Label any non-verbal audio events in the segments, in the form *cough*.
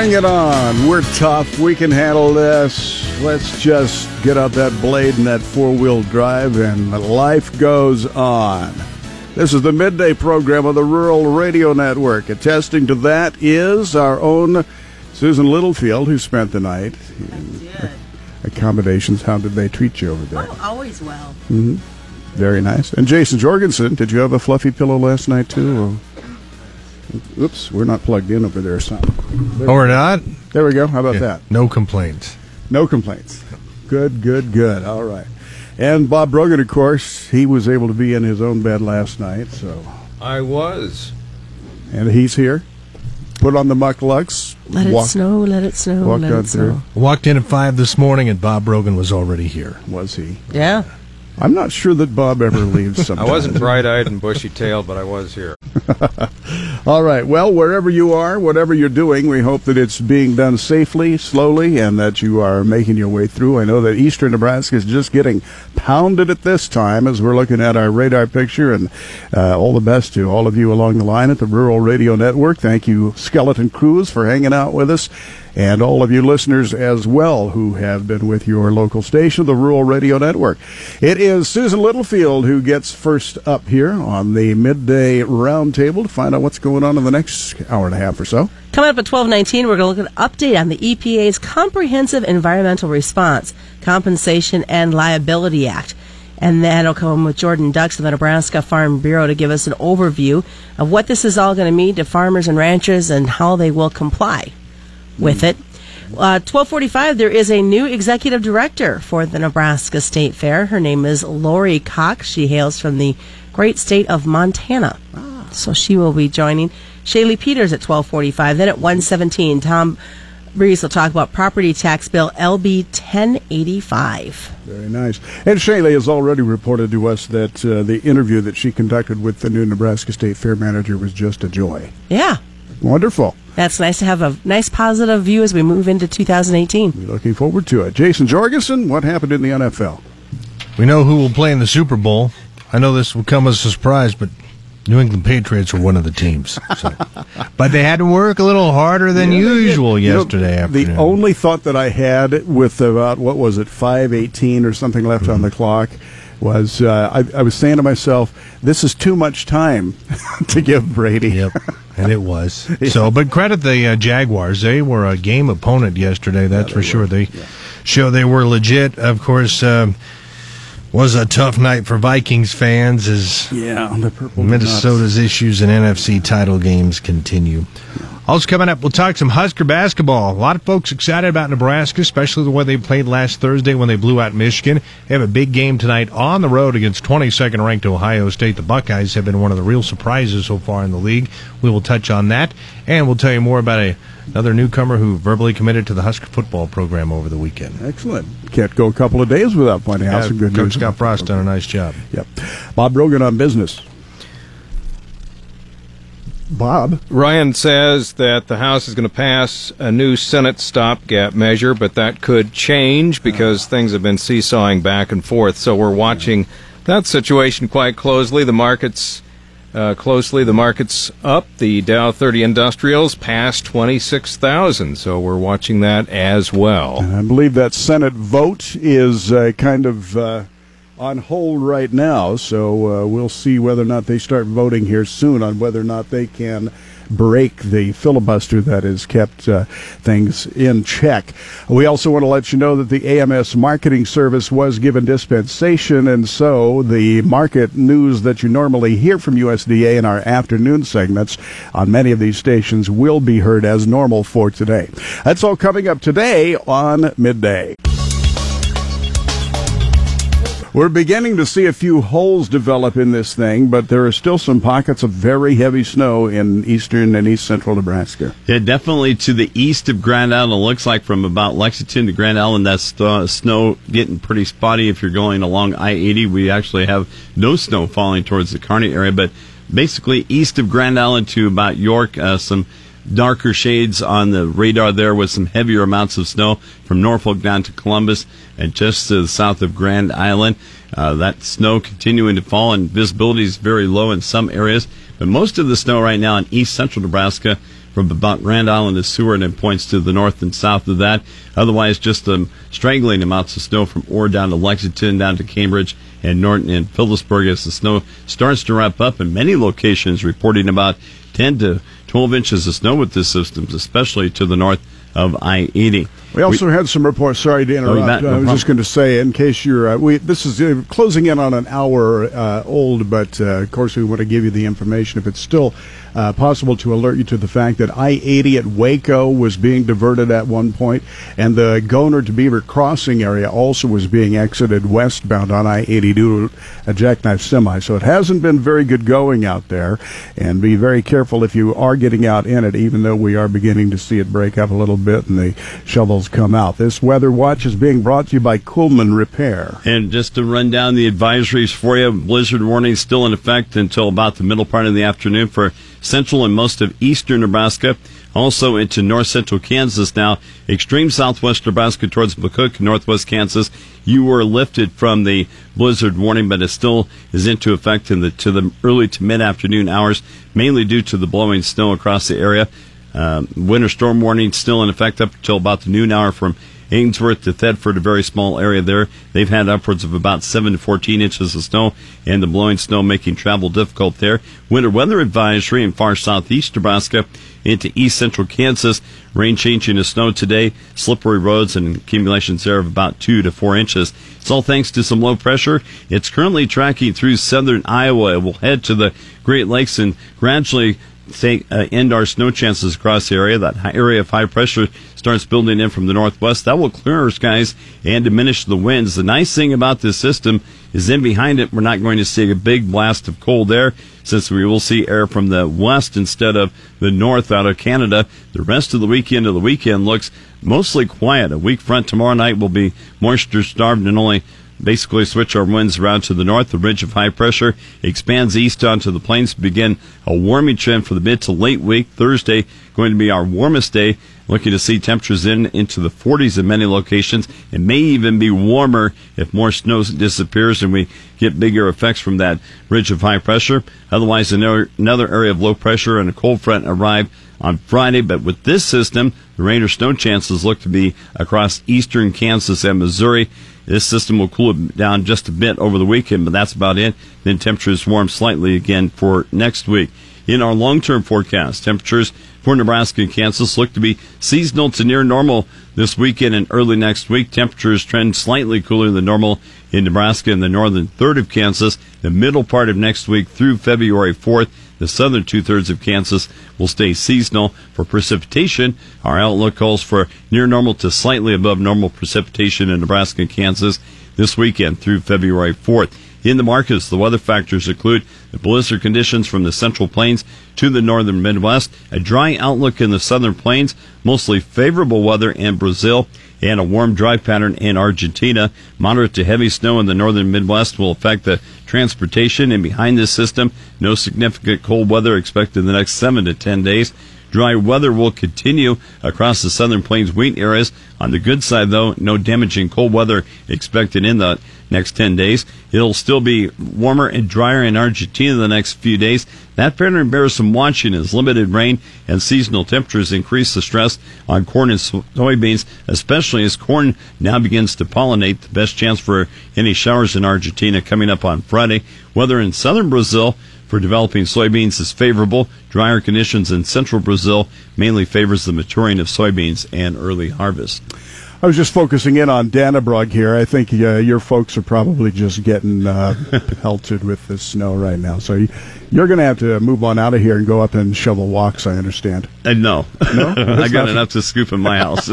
Bring it on. We're tough. We can handle this. Let's just get out that blade and that four wheel drive, and life goes on. This is the midday program of the Rural Radio Network. Attesting to that is our own Susan Littlefield, who spent the night. Accommodations, how did they treat you over there? Oh, always well. Mm-hmm. Very nice. And Jason Jorgensen, did you have a fluffy pillow last night too? Or? Oops, we're not plugged in over there. Something. Oh, we're not. There we go. How about Yeah, that? No complaints. No complaints. Good, good, good. All right. And Bob Brogan, of course, he was able to be in his own bed last night. So, I was. and he's here. Put on the mukluks. Let it snow, let it snow, let it snow. Walked in at five this morning, and Bob Brogan was already here. Was he? Yeah. I'm not sure that Bob ever *laughs* leaves. Something. I wasn't bright eyed and bushy tailed, but I was here. *laughs* All right. Well, wherever you are, whatever you're doing, we hope that it's being done safely, slowly, and that you are making your way through. I know that eastern Nebraska is just getting pounded at this time as we're looking at our radar picture. And uh, all the best to all of you along the line at the Rural Radio Network. Thank you, Skeleton Crews, for hanging out with us. And all of you listeners as well who have been with your local station, the Rural Radio Network. It is Susan Littlefield who gets first up here on the midday roundtable to find out what's going on in the next hour and a half or so. Coming up at 1219, we're going to look at an update on the EPA's Comprehensive Environmental Response, Compensation, and Liability Act. And that'll come with Jordan Dux of the Nebraska Farm Bureau to give us an overview of what this is all going to mean to farmers and ranchers and how they will comply with it. Uh, 1245, there is a new executive director for the Nebraska State Fair. Her name is Lori Cox. She hails from the great state of Montana. So she will be joining Shaylee Peters at 1245. Then at 117, Tom Briese will talk about property tax bill LB 1085. Very nice. And Shaylee has already reported to us that uh, the interview that she conducted with the new Nebraska State Fair manager was just a joy. Yeah, Wonderful. that's nice to have a nice positive view as we move into 2018. We're looking forward to it. Jason Jorgensen, what happened in the NFL? We know who will play in the Super Bowl. I know this will come as a surprise, but New England Patriots were one of the teams. So. *laughs* but they had to work a little harder than Yeah, they did. usual You know, yesterday afternoon. The only thought that I had with about what was it, five eighteen or something left on the clock, was uh, I, I was saying to myself, "This is too much time *laughs* to give Brady." Yep, *laughs* and it was. *laughs* So, but credit the uh, Jaguars. They were a game opponent yesterday. That's for sure. They show they were legit. Of course, um, was a tough night for Vikings fans as Yeah, the purple Minnesota's issues in NFC title games continue. Also coming up, we'll talk some Husker basketball. A lot of folks excited about Nebraska, especially the way they played last Thursday when they blew out Michigan. They have a big game tonight on the road against 22nd ranked Ohio State. The Buckeyes have been one of the real surprises so far in the league. We will touch on that, and we'll tell you more about a, another newcomer who verbally committed to the Husker football program over the weekend. Excellent. Can't go a couple of days without finding out Yeah, some good Coach news. Scott Frost done a nice job. Yep. Bob Brogan on business. Bob. Ryan says that the House is going to pass a new Senate stopgap measure, but that could change because things have been seesawing back and forth. So we're watching that situation quite closely. The markets uh, closely. The market's up. The Dow 30 Industrials past 26,000. So we're watching that as well. And I believe that Senate vote is uh, kind of uh, on hold right now, so uh, we'll see whether or not they start voting here soon on whether or not they can break the filibuster that has kept uh, things in check. We also want to let you know that the AMS marketing service was given dispensation, and so the market news that you normally hear from USDA in our afternoon segments on many of these stations will be heard as normal for today. That's all coming up today on Midday. We're beginning to see a few holes develop in this thing, but there are still some pockets of very heavy snow in eastern and east central Nebraska. Yeah, definitely to the east of Grand Island. It looks like from about Lexington to Grand Island, that's snow getting pretty spotty. If you're going along I-80, we actually have no snow falling towards the Kearney area, but basically east of Grand Island to about York, uh, some darker shades on the radar there with some heavier amounts of snow from Norfolk down to Columbus and just to the south of Grand Island. Uh, that snow continuing to fall, and visibility is very low in some areas. But most of the snow right now in east central Nebraska, from about Grand Island to Seward, and points to the north and south of that. Otherwise, just um, strangling amounts of snow from Ord down to Lexington, down to Cambridge and Norton and Phillipsburg as the snow starts to wrap up. In many locations, reporting about 10 to 12 inches of snow with this system, especially to the north of I-80. We also had some reports. Sorry to interrupt. bet. No I was problem. just going to say, in case you're, uh, we this is uh, closing in on an hour uh, old, but uh, of course we want to give you the information if it's still uh, possible to alert you to the fact that I-80 at Waco was being diverted at one point, and the Goehner to Beaver Crossing area also was being exited westbound on I-80 due to a jackknife semi. So it hasn't been very good going out there, and be very careful if you are getting out in it, even though we are beginning to see it break up a little bit and the shovels come out. This weather watch is being brought to you by Coolman Repair. And just to run down the advisories for you, blizzard warning still in effect until about the middle part of the afternoon for central and most of eastern Nebraska. Also into north central Kansas now, extreme southwest Nebraska towards McCook, northwest Kansas. You were lifted from the blizzard warning, but it still is into effect in the to the early to mid afternoon hours, mainly due to the blowing snow across the area. Um, winter storm warning still in effect up until about the noon hour from Ainsworth to Thedford, a very small area there. They've had upwards of about 7 to 14 inches of snow, and the blowing snow making travel difficult there. Winter weather advisory in far southeast Nebraska into east central Kansas. Rain changing to snow today, slippery roads, and accumulations there of about 2 to 4 inches. It's all thanks to some low pressure. It's currently tracking through southern Iowa. It will head to the Great Lakes and gradually take, uh, end our snow chances across the area. That area of high pressure starts building in from the northwest. That will clear our skies and diminish the winds. The nice thing about this system is in behind it, we're not going to see a big blast of cold air since we will see air from the west instead of the north out of Canada. The rest of the weekend of the weekend looks mostly quiet. A weak front tomorrow night will be moisture starved and only basically switch our winds around to the north. The ridge of high pressure expands east onto the plains begin a warming trend for the mid to late week. Thursday going to be our warmest day. Looking to see temperatures in into the 40s in many locations. It may even be warmer if more snow disappears and we get bigger effects from that ridge of high pressure. Otherwise, another area of low pressure and a cold front arrive on Friday. But with this system, the rain or snow chances look to be across eastern Kansas and Missouri. This system will cool it down just a bit over the weekend, but that's about it. Then temperatures warm slightly again for next week. In our long-term forecast, temperatures for Nebraska and Kansas look to be seasonal to near normal this weekend and early next week. Temperatures trend slightly cooler than normal in Nebraska and the northern third of Kansas. The middle part of next week through February 4th, the southern two thirds of Kansas will stay seasonal. For precipitation, our outlook calls for near normal to slightly above normal precipitation in Nebraska and Kansas this weekend through February 4th. In the markets, the weather factors include the blizzard conditions from the central plains to the northern Midwest, a dry outlook in the southern plains, mostly favorable weather in Brazil, and a warm dry pattern in Argentina. Moderate to heavy snow in the northern Midwest will affect the transportation, and behind this system, no significant cold weather expected in the next 7 to 10 days. Dry weather will continue across the southern plains wheat areas. On the good side, though, no damaging cold weather expected in the next 10 days. It'll still be warmer and drier in Argentina the next few days. That pattern bears some watching as limited rain and seasonal temperatures increase the stress on corn and soybeans, especially as corn now begins to pollinate. The best chance for any showers in Argentina coming up on Friday. Weather in southern Brazil for developing soybeans is favorable. Drier conditions in central Brazil mainly favors the maturing of soybeans and early harvest. I was just focusing in on Dannebrog here. I think uh, your folks are probably just getting uh, *laughs* pelted with the snow right now. So you, you're going to have to move on out of here and go up and shovel walks, I understand. Uh, no. No? *laughs* I got enough to scoop in my *laughs* house.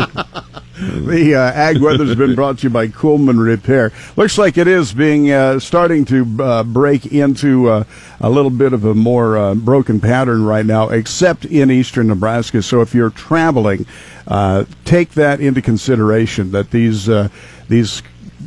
The uh, ag weather's been brought to you by Coolman Repair. Looks like it is being uh, starting to uh, break into uh, a little bit of a more uh, broken pattern right now, except in eastern Nebraska. So if you're traveling, uh, take that into consideration that these these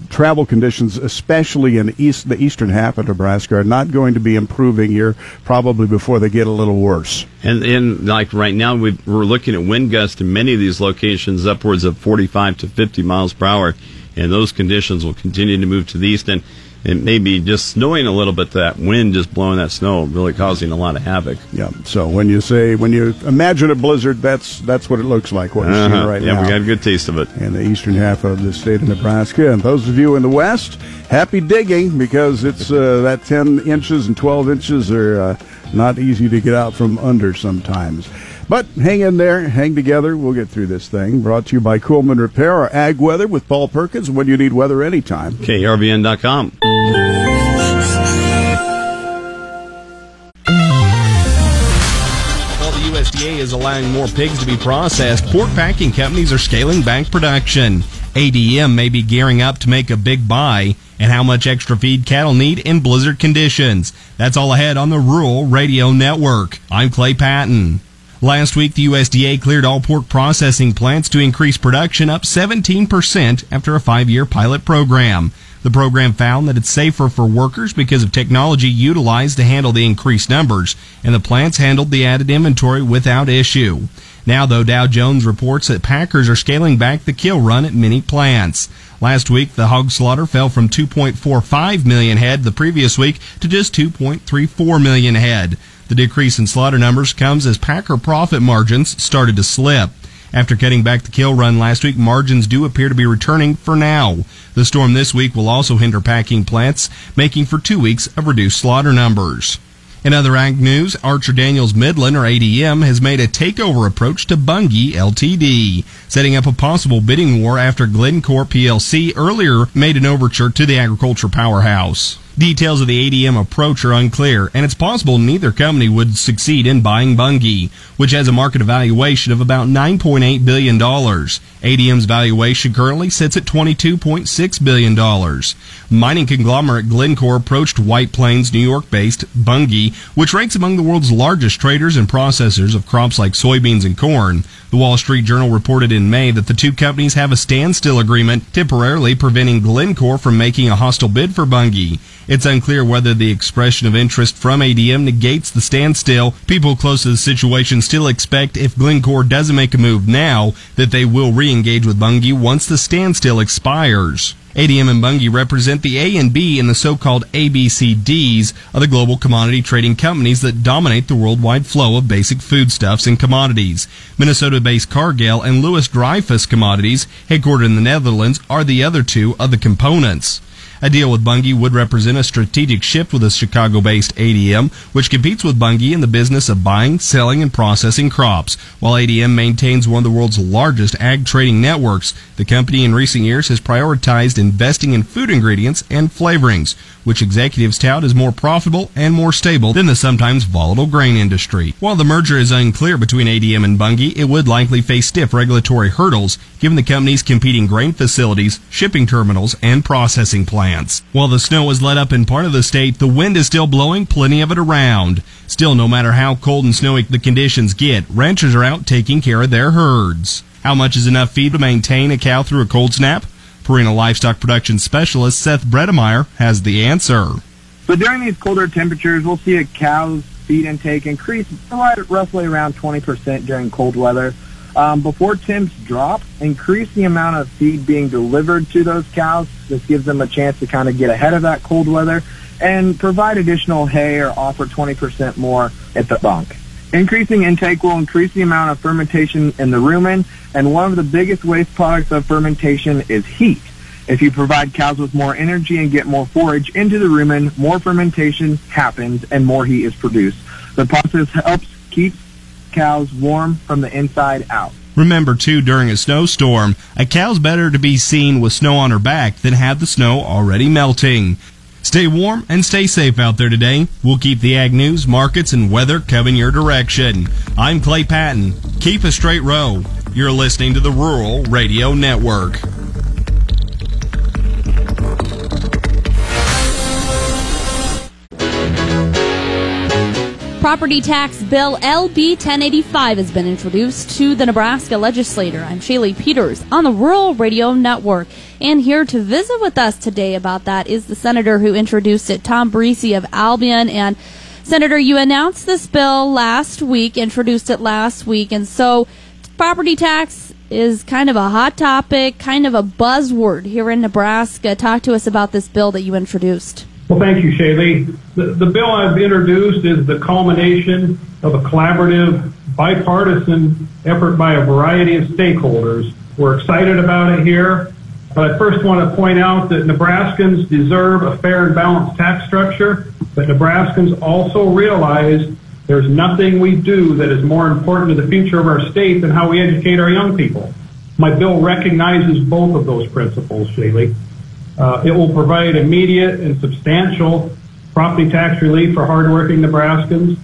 travel conditions, especially in east the eastern half of Nebraska, are not going to be improving here probably before they get a little worse. And and like right now, we we're looking at wind gusts in many of these locations upwards of 45 to 50 miles per hour, and those conditions will continue to move to the east. And it may be just snowing a little bit. That wind just blowing that snow, really causing a lot of havoc. Yeah. So when you say when you imagine a blizzard, that's that's what it looks like. What you're Uh-huh. seeing right yeah, now. Yeah, we got a good taste of it. in the eastern half of the state of Nebraska. And those of you in the west, happy digging because it's uh, that 10 inches and 12 inches are uh, not easy to get out from under sometimes. But hang in there, hang together. We'll get through this thing. Brought to you by Coolman Repair, our ag weather with Paul Perkins. When you need weather anytime. KRVN.com. While the USDA is allowing more pigs to be processed, pork packing companies are scaling back production. ADM may be gearing up to make a big buy, and how much extra feed cattle need in blizzard conditions. That's all ahead on the Rural Radio Network. I'm Clay Patton. Last week, the USDA cleared all pork processing plants to increase production up 17% after a five year pilot program. The program found that it's safer for workers because of technology utilized to handle the increased numbers, and the plants handled the added inventory without issue. Now, though, Dow Jones reports that packers are scaling back the kill run at many plants. Last week, the hog slaughter fell from 2.45 million head the previous week to just 2.34 million head. The decrease in slaughter numbers comes as packer profit margins started to slip. After cutting back the kill run last week, margins do appear to be returning for now. The storm this week will also hinder packing plants, making for two weeks of reduced slaughter numbers. In other ag news, Archer Daniels Midland, or ADM, has made a takeover approach to Bunge Ltd., setting up a possible bidding war after Glencore PLC earlier made an overture to the agriculture powerhouse. Details of the ADM approach are unclear, and it's possible neither company would succeed in buying Bunge, which has a market evaluation of about $9.8 billion. ADM's valuation currently sits at $22.6 billion. Mining conglomerate Glencore approached White Plains, New York based Bunge, which ranks among the world's largest traders and processors of crops like soybeans and corn. The Wall Street Journal reported in May that the two companies have a standstill agreement temporarily preventing Glencore from making a hostile bid for Bunge. It's unclear whether the expression of interest from ADM negates the standstill. People close to the situation still expect if Glencore doesn't make a move now that they will re-engage with Bunge once the standstill expires. ADM and Bunge represent the A and B in the so-called ABCDs of the global commodity trading companies that dominate the worldwide flow of basic foodstuffs and commodities. Minnesota-based Cargill and Louis Dreyfus Commodities, headquartered in the Netherlands, are the other two of the components. A deal with Bunge would represent a strategic shift with a Chicago-based ADM, which competes with Bunge in the business of buying, selling, and processing crops. While ADM maintains one of the world's largest ag trading networks, the company in recent years has prioritized investing in food ingredients and flavorings, which executives tout as more profitable and more stable than the sometimes volatile grain industry. While the merger is unclear between ADM and Bunge, it would likely face stiff regulatory hurdles given the company's competing grain facilities, shipping terminals, and processing plants. While the snow has let up in part of the state, the wind is still blowing plenty of it around. Still, no matter how cold and snowy the conditions get, ranchers are out taking care of their herds. How much is enough feed to maintain a cow through a cold snap? Purina livestock production specialist Seth Bredemeyer has the answer. So during these colder temperatures, we'll see a cow's feed intake increase roughly around 20% during cold weather. Um, before temps drop, increase the amount of feed being delivered to those cows. This gives them a chance to kind of get ahead of that cold weather and provide additional hay or offer 20% more at the bunk. Increasing intake will increase the amount of fermentation in the rumen, and one of the biggest waste products of fermentation is heat. If you provide cows with more energy and get more forage into the rumen, more fermentation happens and more heat is produced. The process helps keep cows warm from the inside out. Remember, too, during a snowstorm, a cow's better to be seen with snow on her back than have the snow already melting. Stay warm and stay safe out there today. We'll keep the ag news, markets, and weather coming your direction. I'm Clay Patton. Keep a straight row. You're listening to the Rural Radio Network. Property tax bill LB 1085 has been introduced to the Nebraska legislature. I'm Shaylee Peters on the Rural Radio Network. And here to visit with us today about that is the senator who introduced it, Tom Briese of Albion. And Senator, you announced this bill last week, introduced it last week. And so property tax is kind of a hot topic, kind of a buzzword here in Nebraska. Talk to us about this bill that you introduced. Well, thank you, Shaylee. The, the bill I've introduced is the culmination of a collaborative, bipartisan effort by a variety of stakeholders. We're excited about it here. But I first want to point out that Nebraskans deserve a fair and balanced tax structure, but Nebraskans also realize there's nothing we do that is more important to the future of our state than how we educate our young people. My bill recognizes both of those principles, Shaylee. Uh, it will provide immediate and substantial property tax relief for hardworking Nebraskans.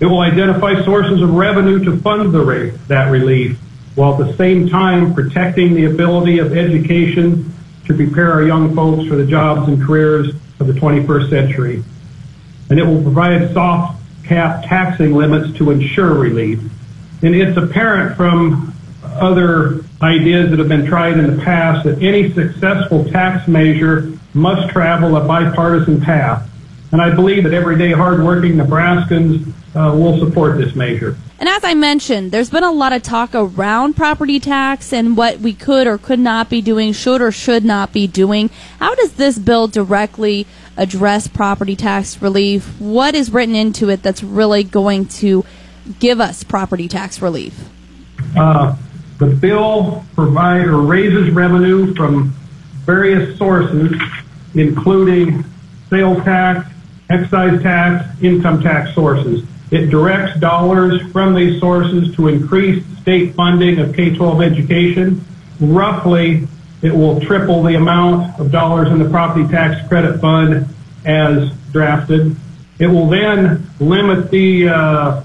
It will identify sources of revenue to fund the rate, that relief, while at the same time protecting the ability of education to prepare our young folks for the jobs and careers of the 21st century. And it will provide soft cap taxing limits to ensure relief. And it's apparent from other ideas that have been tried in the past that any successful tax measure must travel a bipartisan path. And I believe that everyday hardworking Nebraskans uh, will support this measure. And as I mentioned, there's been a lot of talk around property tax and what we could or could not be doing, should or should not be doing. How does this bill directly address property tax relief? What is written into it that's really going to give us property tax relief? Uh, the bill provides or raises revenue from various sources, including sales tax, excise tax, income tax sources. It directs dollars from these sources to increase state funding of K-12 education. Roughly, it will triple the amount of dollars in the property tax credit fund as drafted. It will then limit the uh,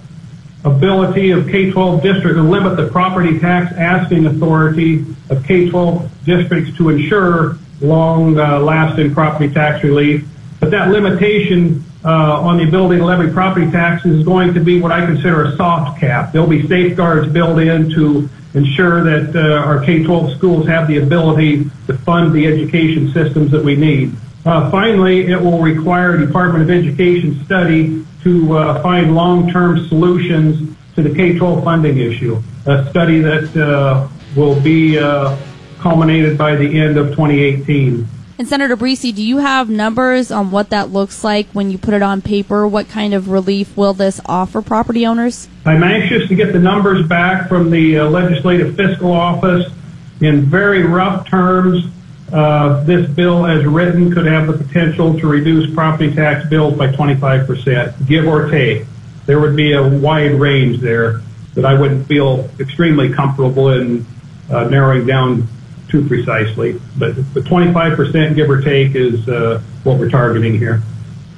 ability of K-12 districts to limit the property tax asking authority of K-12 districts to ensure long-lasting uh, property tax relief. But that limitation uh, on the ability to levy property taxes is going to be what I consider a soft cap. There'll be safeguards built in to ensure that uh, our K-12 schools have the ability to fund the education systems that we need. Finally, it will require a Department of Education study to uh, find long-term solutions to the K-12 funding issue, a study that uh, will be uh, culminated by the end of 2018. And Senator Briese, do you have numbers on what that looks like when you put it on paper? What kind of relief will this offer property owners? I'm anxious to get the numbers back from the uh, Legislative Fiscal Office. In very rough terms, uh, this bill as written could have the potential to reduce property tax bills by 25%, give or take. There would be a wide range there that I wouldn't feel extremely comfortable in uh, narrowing down too precisely, but the 25% give or take is uh, what we're targeting here.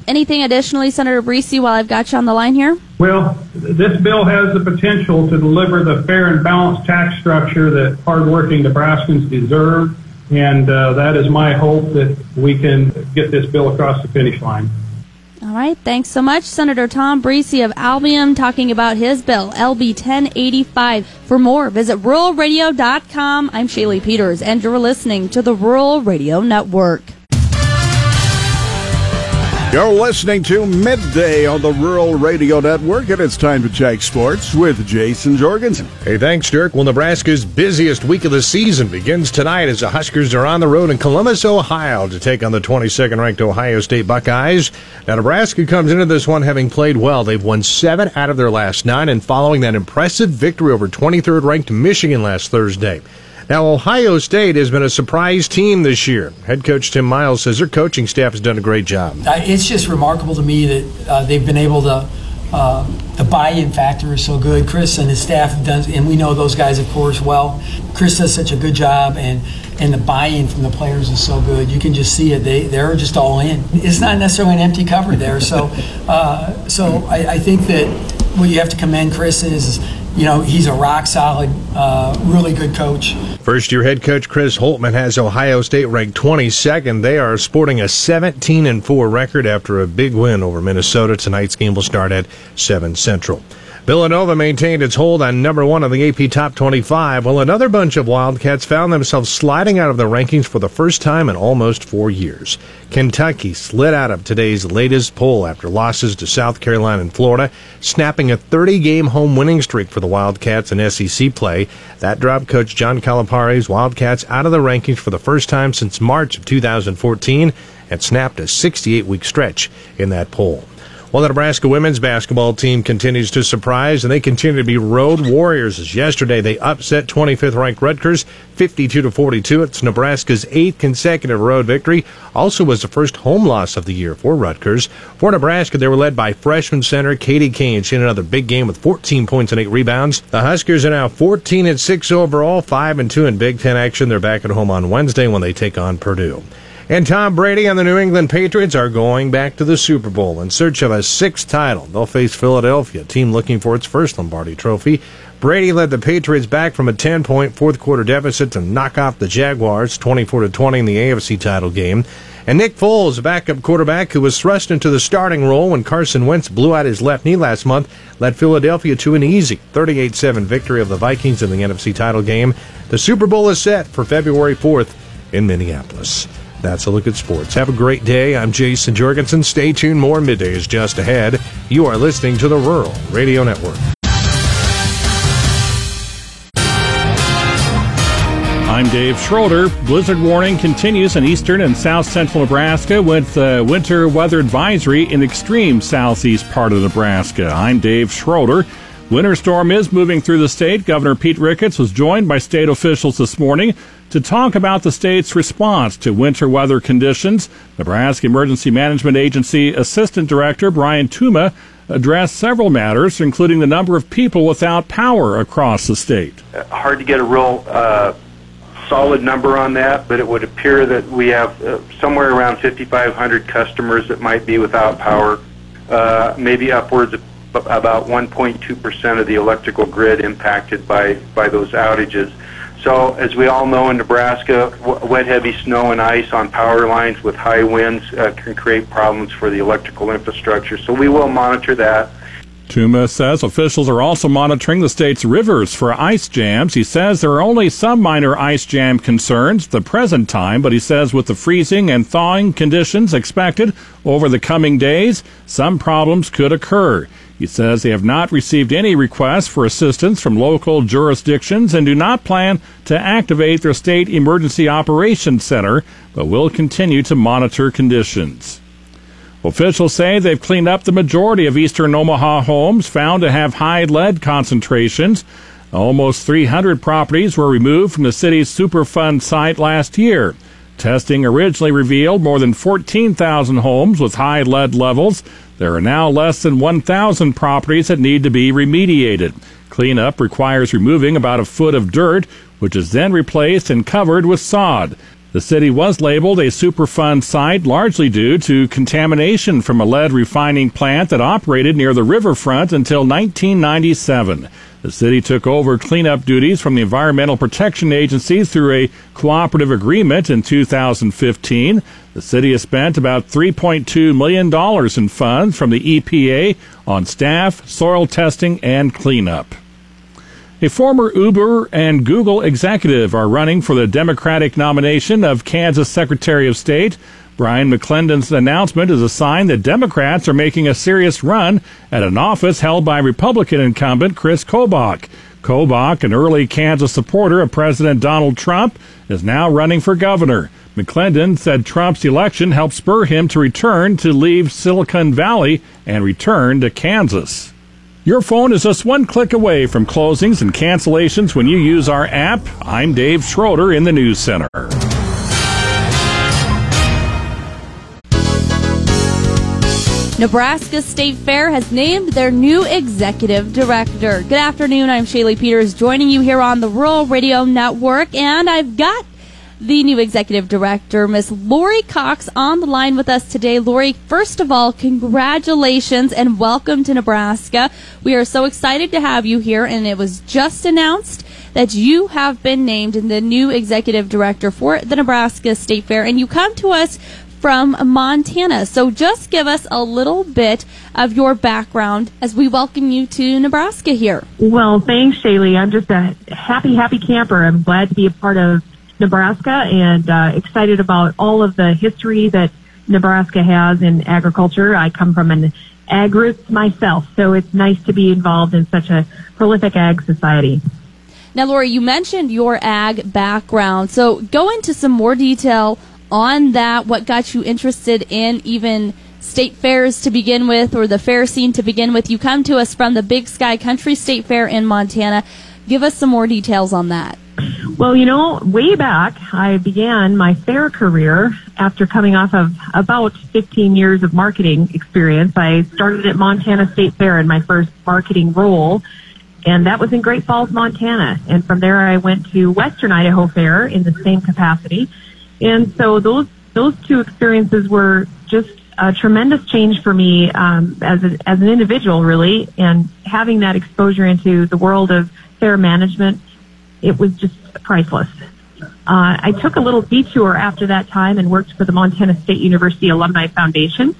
Anything additionally, Senator Briese, while I've got you on the line here? Well, this bill has the potential to deliver the fair and balanced tax structure that hardworking Nebraskans deserve, and uh, that is my hope that we can get this bill across the finish line. All right, thanks so much, Senator Tom Briese of Albion, talking about his bill, LB 1085. For more, visit ruralradio.com. I'm Shaylee Peters, and you're listening to the Rural Radio Network. You're listening to Midday on the Rural Radio Network, and it's time to check sports with Jason Jorgensen. Hey, thanks, Dirk. Well, Nebraska's busiest week of the season begins tonight as the Huskers are on the road in Columbus, Ohio to take on the 22nd ranked Ohio State Buckeyes. Now, Nebraska comes into this one having played well. They've won seven out of their last nine, and following that impressive victory over 23rd ranked Michigan last Thursday. Now, Ohio State has been a surprise team this year. Head coach Tim Miles says their coaching staff has done a great job. It's just remarkable to me that uh, they've been able to. Uh, the buy-in factor is so good. Chris and his staff have done, and we know those guys, of course, well. Chris does such a good job, and and the buy-in from the players is so good. You can just see it; they they're just all in. It's not necessarily an empty cover there. So, uh, so I, I think that what you have to commend Chris is you know, he's a rock solid, uh, really good coach. First year head coach Chris Holtmann has Ohio State ranked 22nd. They are sporting a 17 and 4 record after a big win over Minnesota. Tonight's game will start at 7 Central. Villanova maintained its hold on number one on the AP Top 25, while another bunch of Wildcats found themselves sliding out of the rankings for the first time in almost four years. Kentucky slid out of today's latest poll after losses to South Carolina and Florida, snapping a 30 game home winning streak for the Wildcats in SEC play. That dropped coach John Calipari's Wildcats out of the rankings for the first time since March of 2014 and snapped a 68 week stretch in that poll. Well, the Nebraska women's basketball team continues to surprise, and they continue to be road warriors. As yesterday, they upset 25th ranked Rutgers 52 to 42. It's Nebraska's eighth consecutive road victory. Also, was the first home loss of the year for Rutgers. For Nebraska, they were led by freshman center Katie Cain. She had another big game with 14 points and eight rebounds. The Huskers are now 14 and six overall, five and two in Big Ten action. They're back at home on Wednesday when they take on Purdue. And Tom Brady and the New England Patriots are going back to the Super Bowl in search of a sixth title. They'll face Philadelphia, a team looking for its first Lombardi trophy. Brady led the Patriots back from a 10-point fourth quarter deficit to knock off the Jaguars 24 to 20 in the AFC title game. And Nick Foles, a backup quarterback who was thrust into the starting role when Carson Wentz blew out his left knee last month, led Philadelphia to an easy 38-7 victory of the Vikings in the NFC title game. The Super Bowl is set for February 4th in Minneapolis. That's a look at sports. Have a great day. I'm Jason Jorgensen. Stay tuned. More midday is just ahead. You are listening to the Rural Radio Network. I'm Dave Schroeder. Blizzard warning continues in eastern and south central Nebraska with uh, winter weather advisory in extreme southeast part of Nebraska. I'm Dave Schroeder. Winter storm is moving through the state. Governor Pete Ricketts was joined by state officials this morning to talk about the state's response to winter weather conditions. Nebraska Emergency Management Agency Assistant Director Brian Tuma addressed several matters, including the number of people without power across the state. Hard to get a real uh, solid number on that, but it would appear that we have uh, somewhere around 5,500 customers that might be without power, uh, maybe upwards of about 1.2% of the electrical grid impacted by, by those outages. So, as we all know in Nebraska, wet, heavy snow and ice on power lines with high winds uh, can create problems for the electrical infrastructure. So, we will monitor that. Tuma says officials are also monitoring the state's rivers for ice jams. He says there are only some minor ice jam concerns at the present time, but he says with the freezing and thawing conditions expected over the coming days, some problems could occur. He says they have not received any requests for assistance from local jurisdictions and do not plan to activate their state emergency operations center, but will continue to monitor conditions. Officials say they've cleaned up the majority of eastern Omaha homes found to have high lead concentrations. Almost 300 properties were removed from the city's Superfund site last year. Testing originally revealed more than 14,000 homes with high lead levels. There are now less than 1,000 properties that need to be remediated. Cleanup requires removing about a foot of dirt, which is then replaced and covered with sod. The city was labeled a Superfund site largely due to contamination from a lead refining plant that operated near the riverfront until 1997. The city took over cleanup duties from the Environmental Protection Agency through a cooperative agreement in 2015. The city has spent about $3.2 million in funds from the EPA on staff, soil testing, and cleanup. A former Uber and Google executive are running for the Democratic nomination of Kansas Secretary of State. Brian McClendon's announcement is a sign that Democrats are making a serious run at an office held by Republican incumbent Chris Kobach. Kobach, an early Kansas supporter of President Donald Trump, is now running for governor. McClendon said Trump's election helped spur him to return to leave Silicon Valley and return to Kansas. Your phone is just one click away from closings and cancellations when you use our app. I'm Dave Schroeder in the News Center. Nebraska State Fair has named their new executive director. Good afternoon. I'm Shaylee Peters joining you here on the Rural Radio Network, and I've got the new executive director, Miss Lori Cox, on the line with us today. Lori, first of all, congratulations and welcome to Nebraska. We are so excited to have you here, and it was just announced that you have been named the new executive director for the Nebraska State Fair, and you come to us from Montana. So just give us a little bit of your background as we welcome you to Nebraska here. Well, thanks, Shaylee. I'm just a happy, happy camper. I'm glad to be a part of Nebraska and uh, excited about all of the history that Nebraska has in agriculture. I come from an ag roots myself, so it's nice to be involved in such a prolific ag society. Now, Lori, you mentioned your ag background. So go into some more detail on that. What got you interested in even state fairs to begin with or the fair scene to begin with? You come to us from the Big Sky Country State Fair in Montana. Give us some more details on that. Well, you know, way back, I began my fair career after coming off of about 15 years of marketing experience. I started at Montana State Fair in my first marketing role, and that was in Great Falls, Montana. And from there, I went to Western Idaho Fair in the same capacity. And so those those two experiences were just a tremendous change for me um, as a, as an individual, really, and having that exposure into the world of fair management it was just priceless. Uh, I took a little detour after that time and worked for the Montana State University Alumni Foundation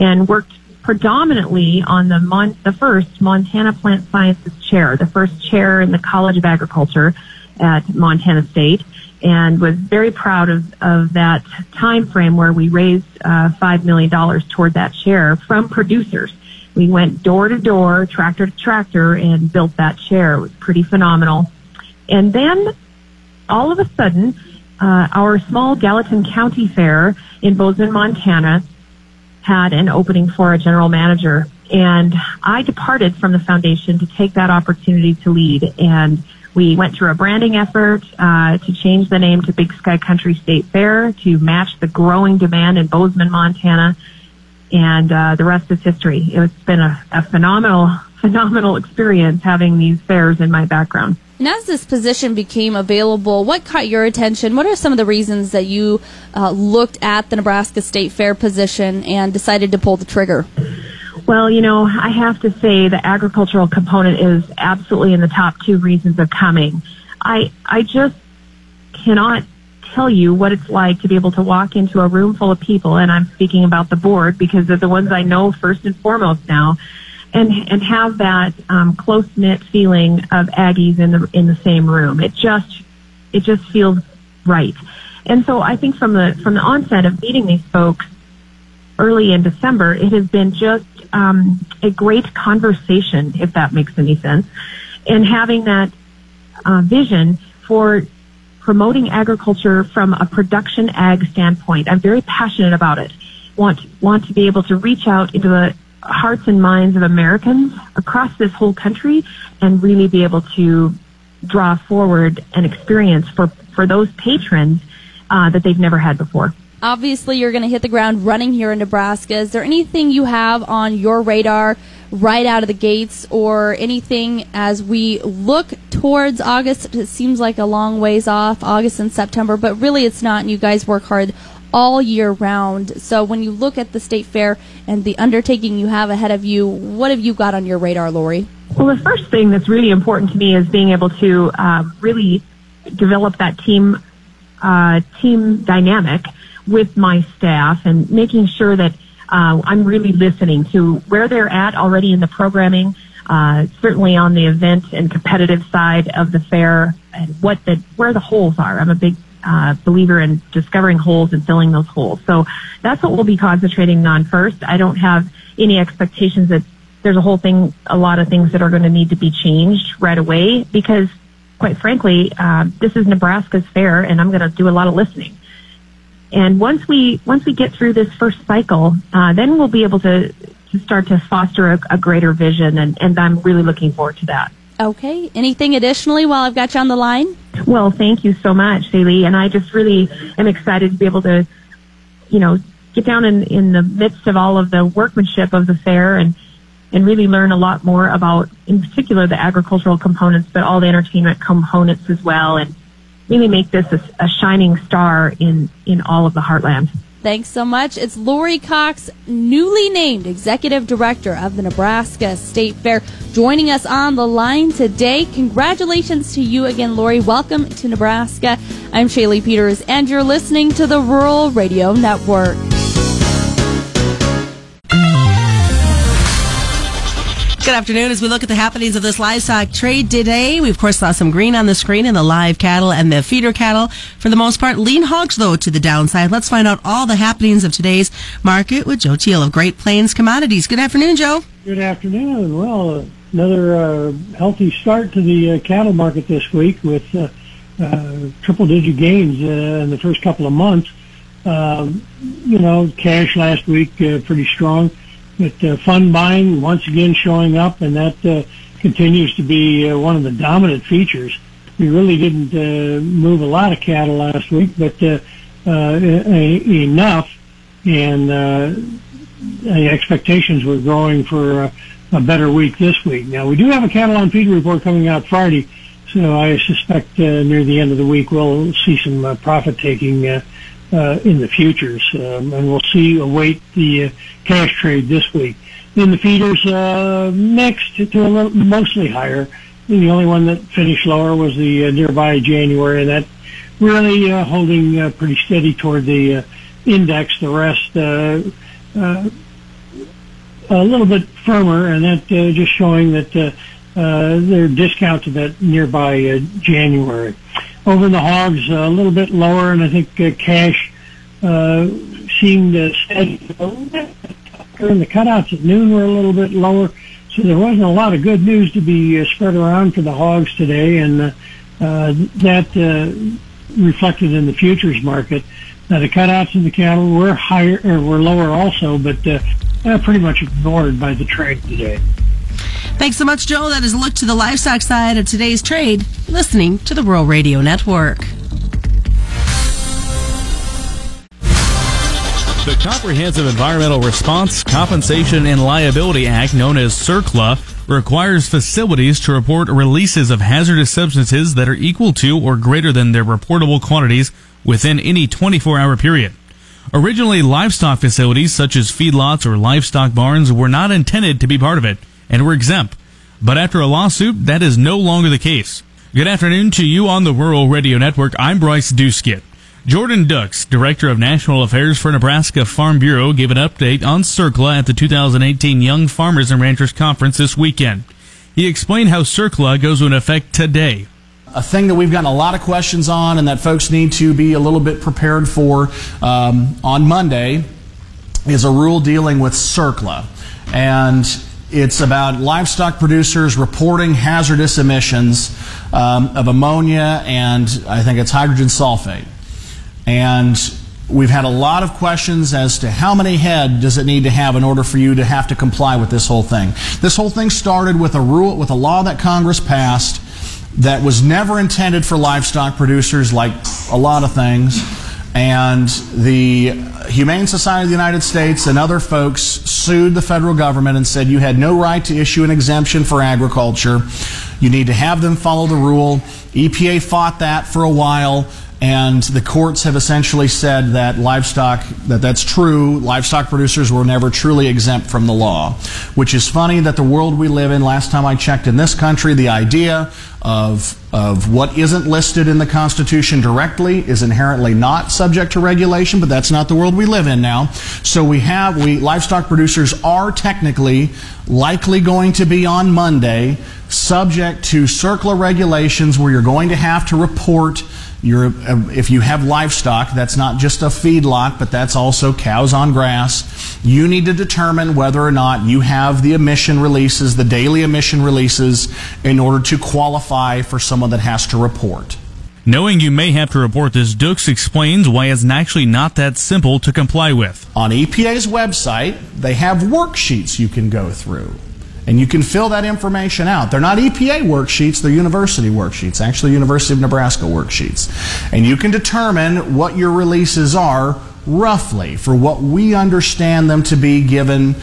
and worked predominantly on the, Mon- the first Montana Plant Sciences Chair, the first chair in the College of Agriculture at Montana State, and was very proud of, of that time frame where we raised uh, $5 million toward that chair from producers. We went door to door, tractor to tractor, and built that chair. It was pretty phenomenal. And then all of a sudden, uh, our small Gallatin County Fair in Bozeman, Montana had an opening for a general manager. And I departed from the foundation to take that opportunity to lead. And we went through a branding effort uh, to change the name to Big Sky Country State Fair to match the growing demand in Bozeman, Montana. And uh, the rest is history. It's been a, a phenomenal, *laughs* phenomenal experience having these fairs in my background. And as this position became available, what caught your attention? What are some of the reasons that you uh, looked at the Nebraska State Fair position and decided to pull the trigger? Well, you know, I have to say the agricultural component is absolutely in the top two reasons of coming. I I just cannot tell you what it's like to be able to walk into a room full of people, and I'm speaking about the board because they're the ones I know first and foremost now and and have that um, close knit feeling of Aggies in the in the same room. It just it just feels right. And so I think from the from the onset of meeting these folks early in December, it has been just um, a great conversation, if that makes any sense, and having that uh, vision for promoting agriculture from a production ag standpoint. I'm very passionate about it. Want want to be able to reach out into the hearts and minds of Americans across this whole country and really be able to draw forward an experience for, for those patrons uh, that they've never had before. Obviously, you're going to hit the ground running here in Nebraska. Is there anything you have on your radar right out of the gates, or anything as we look towards August? It seems like a long ways off, August and September, but really it's not, and you guys work hard all year round. So when you look at the state fair and the undertaking you have ahead of you, what have you got on your radar, Lori? Well, the first thing that's really important to me is being able to uh, really develop that team uh, team dynamic with my staff and making sure that uh, I'm really listening to where they're at already in the programming. Uh, certainly on the event and competitive side of the fair and what the where the holes are. I'm a big uh, believer in discovering holes and filling those holes. So that's what we'll be concentrating on first. I don't have any expectations that there's a whole thing, a lot of things that are going to need to be changed right away because quite frankly, uh, this is Nebraska's fair and I'm going to do a lot of listening. And once we, once we get through this first cycle, uh, then we'll be able to, to start to foster a, a greater vision and, and I'm really looking forward to that. Okay. Anything additionally while I've got you on the line? Well, thank you so much, Haley. And I just really am excited to be able to, you know, get down in, in the midst of all of the workmanship of the fair and, and really learn a lot more about, in particular, the agricultural components, but all the entertainment components as well, and really make this a, a shining star in, in all of the heartland. Thanks so much. It's Lori Cox, newly named Executive Director of the Nebraska State Fair, joining us on the line today. Congratulations to you again, Lori. Welcome to Nebraska. I'm Shaylee Peters, and you're listening to the Rural Radio Network. Good afternoon. As we look at the happenings of this livestock trade today, we of course saw some green on the screen in the live cattle and the feeder cattle. For the most part, lean hogs though to the downside. Let's find out all the happenings of today's market with Joe Teal of Great Plains Commodities. Good afternoon, Joe. Good afternoon. Well, another uh, healthy start to the uh, cattle market this week with uh, uh, triple-digit gains uh, in the first couple of months. Um, you know, cash last week uh, pretty strong. But uh, fund buying once again showing up, and that uh, continues to be uh, one of the dominant features. We really didn't uh, move a lot of cattle last week, but uh, uh, enough, and uh, expectations were growing for a, a better week this week. Now we do have a cattle on feed report coming out Friday, so I suspect uh, near the end of the week we'll see some uh, profit taking. Uh, uh, in the futures, um, and we'll see await the uh, cash trade this week. Then the feeders uh, mixed to a little, mostly higher. The only one that finished lower was the uh, nearby January, and that really uh, holding uh, pretty steady toward the uh, index. The rest uh, uh, a little bit firmer, and that uh, just showing that uh, uh, they're discount to that nearby uh, January. Over the hogs, uh, a little bit lower, and I think uh, cash uh, seemed uh, steady. a little bit And the cutouts at noon were a little bit lower, so there wasn't a lot of good news to be uh, spread around for the hogs today, and uh, uh, that uh, reflected in the futures market. Now the cutouts in the cattle were higher or were lower also, but uh, pretty much ignored by the trade today. Thanks so much, Joe. That is a look to the livestock side of today's trade, listening to the Rural Radio Network. The Comprehensive Environmental Response, Compensation, and Liability Act, known as CERCLA, requires facilities to report releases of hazardous substances that are equal to or greater than their reportable quantities within any 24 hour period. Originally, livestock facilities such as feedlots or livestock barns were not intended to be part of it and were exempt. But after a lawsuit, that is no longer the case. Good afternoon to you on the Rural Radio Network. I'm Bryce Duskett. Jordan Dux, Director of National Affairs for Nebraska Farm Bureau, gave an update on CERCLA at the 2018 Young Farmers and Ranchers Conference this weekend. He explained how CERCLA goes into effect today. a thing that we've gotten a lot of questions on and that folks need to be a little bit prepared for um, on Monday is a rule dealing with CERCLA. And it's about livestock producers reporting hazardous emissions um, of ammonia and I think it's hydrogen sulfate. And we've had a lot of questions as to how many head does it need to have in order for you to have to comply with this whole thing. This whole thing started with a rule, with a law that Congress passed that was never intended for livestock producers, like a lot of things. And the Humane Society of the United States and other folks sued the federal government and said you had no right to issue an exemption for agriculture. You need to have them follow the rule. EPA fought that for a while and the courts have essentially said that livestock that that's true. Livestock producers were never truly exempt from the law which is funny that the world we live in last time i checked in this country the idea of of what isn't listed in the constitution directly is inherently not subject to regulation but that's not the world we live in now. So we have we livestock producers are technically likely going to be on monday subject to CERCLA regulations where you're going to have to report your, uh, if you have livestock, that's not just a feedlot, but that's also cows on grass. You need to determine whether or not you have the emission releases, the daily emission releases, in order to qualify for someone that has to report. Knowing you may have to report this, Dux explains why it's actually not that simple to comply with. On EPA's website, they have worksheets you can go through. And you can fill that information out. They're not EPA worksheets, they're university worksheets, actually University of Nebraska worksheets. And you can determine what your releases are roughly for what we understand them to be given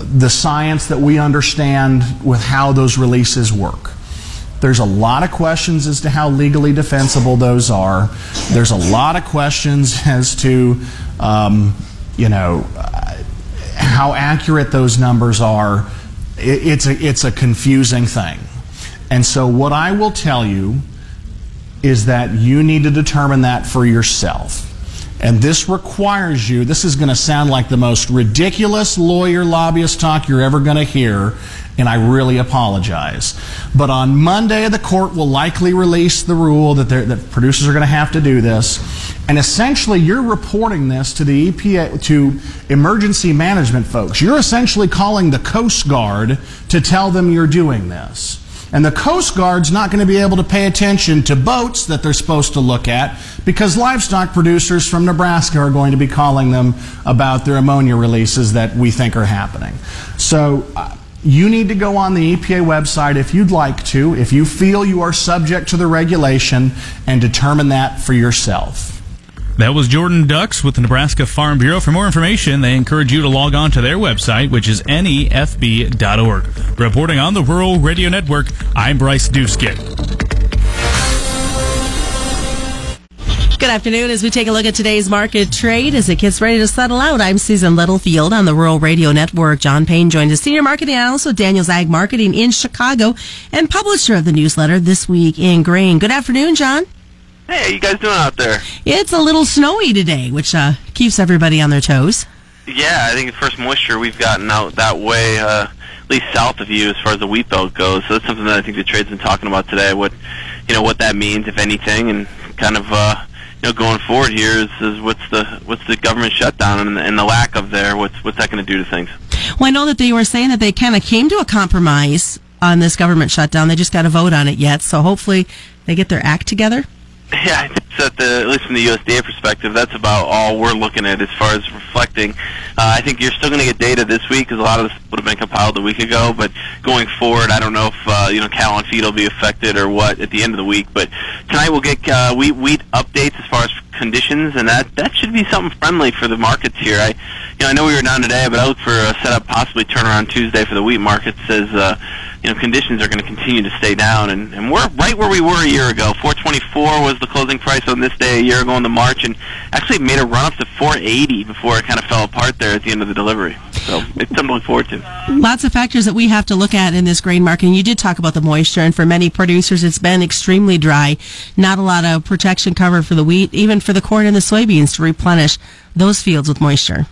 the science that we understand with how those releases work. There's a lot of questions as to how legally defensible those are. There's a lot of questions *laughs* as to, um, you know, uh, how accurate those numbers are it, it's a it's a confusing thing. And so what I will tell you is that you need to determine that for yourself. And this requires you, this is going to sound like the most ridiculous lawyer lobbyist talk you're ever going to hear, and I really apologize. But on Monday, the court will likely release the rule that, that producers are going to have to do this. And essentially, you're reporting this to the EPA, to emergency management folks. You're essentially calling the Coast Guard to tell them you're doing this. And the Coast Guard's not going to be able to pay attention to boats that they're supposed to look at because livestock producers from Nebraska are going to be calling them about their ammonia releases that we think are happening. So uh, you need to go on the EPA website if you'd like to, if you feel you are subject to the regulation, and determine that for yourself. That was Jordan Dux with the Nebraska Farm Bureau. For more information, they encourage you to log on to their website, which is nefb.org. Reporting on the Rural Radio Network, I'm Bryce Duskett. Good afternoon. As we take a look at today's market trade as it gets ready to settle out, I'm Susan Littlefield on the Rural Radio Network. John Payne joined us, senior marketing analyst with Daniels Ag Marketing in Chicago and publisher of the newsletter This Week in Grain. Good afternoon, John. Hey, how you guys doing out there? It's a little snowy today, which uh, keeps everybody on their toes. Yeah, I think the first moisture we've gotten out that way, uh, at least south of you, as far as the wheat belt goes. So that's something that I think the trade's been talking about today. What, you know, what that means, if anything, and kind of, uh, you know, going forward here is, is what's the what's the government shutdown and, and the lack of there. What's what's that going to do to things? Well, I know that they were saying that they kind of came to a compromise on this government shutdown. They just got to vote on it yet. So hopefully they get their act together. *laughs* Yeah, I think that the, at least from the USDA perspective, that's about all we're looking at as far as reflecting. Uh, I think you're still going to get data this week because a lot of this would have been compiled a week ago. But going forward, I don't know if uh, you know cattle and feed will be affected or what at the end of the week. But tonight we'll get uh, wheat wheat updates as far as conditions, and that that should be something friendly for the markets here. I you know I know we were down today, but I look for a setup possibly turnaround Tuesday for the wheat markets as uh, you know conditions are going to continue to stay down, and, and we're right where we were a year ago. 424 was the closing price on this day a year ago in the March, and actually made a run up to 480 before it kind of fell apart there at the end of the delivery. So it's something to look forward to. Lots of factors that we have to look at in this grain market. And you did talk about the moisture, and for many producers, it's been extremely dry. Not a lot of protection cover for the wheat, even for the corn and the soybeans to replenish those fields with moisture.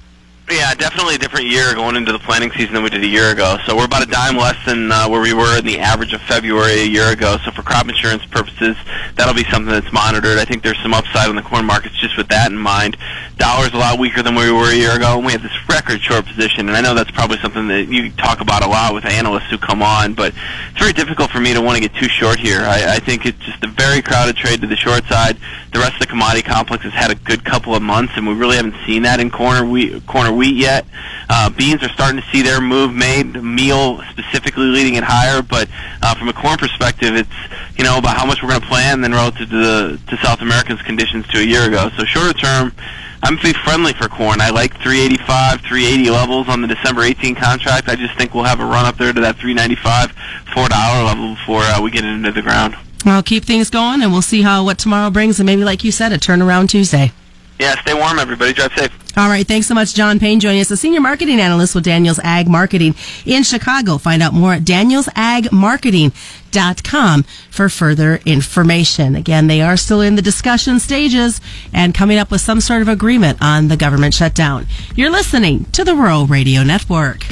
Yeah, definitely a different year going into the planting season than we did a year ago. So we're about a dime less than uh, where we were in the average of February a year ago. So for crop insurance purposes, that'll be something that's monitored. I think there's some upside on the corn markets just with that in mind. Dollar's a lot weaker than where we were a year ago, and we have this record short position. And I know that's probably something that you talk about a lot with analysts who come on, but it's very difficult for me to want to get too short here. I, I think it's just a very crowded trade to the short side. The rest of the commodity complex has had a good couple of months, and we really haven't seen that in corner wheat, corner wheat yet. Uh, beans are starting to see their move made. Meal specifically leading it higher, but uh, from a corn perspective, it's you know about how much we're going to plan then relative to the to South Americans conditions to a year ago. So shorter term. I'm be friendly for corn. I like 385, 380 levels on the December 18 contract. I just think we'll have a run up there to that 395, four dollar level before uh, we get it into the ground. I'll keep things going, and we'll see how what tomorrow brings, and maybe, like you said, a turnaround Tuesday. Yeah, stay warm, everybody. Drive safe. All right. Thanks so much, John Payne, joining us, a senior marketing analyst with Daniels Ag Marketing in Chicago. Find out more at danielsagmarketing.com for further information. Again, they are still in the discussion stages and coming up with some sort of agreement on the government shutdown. You're listening to the Rural Radio Network.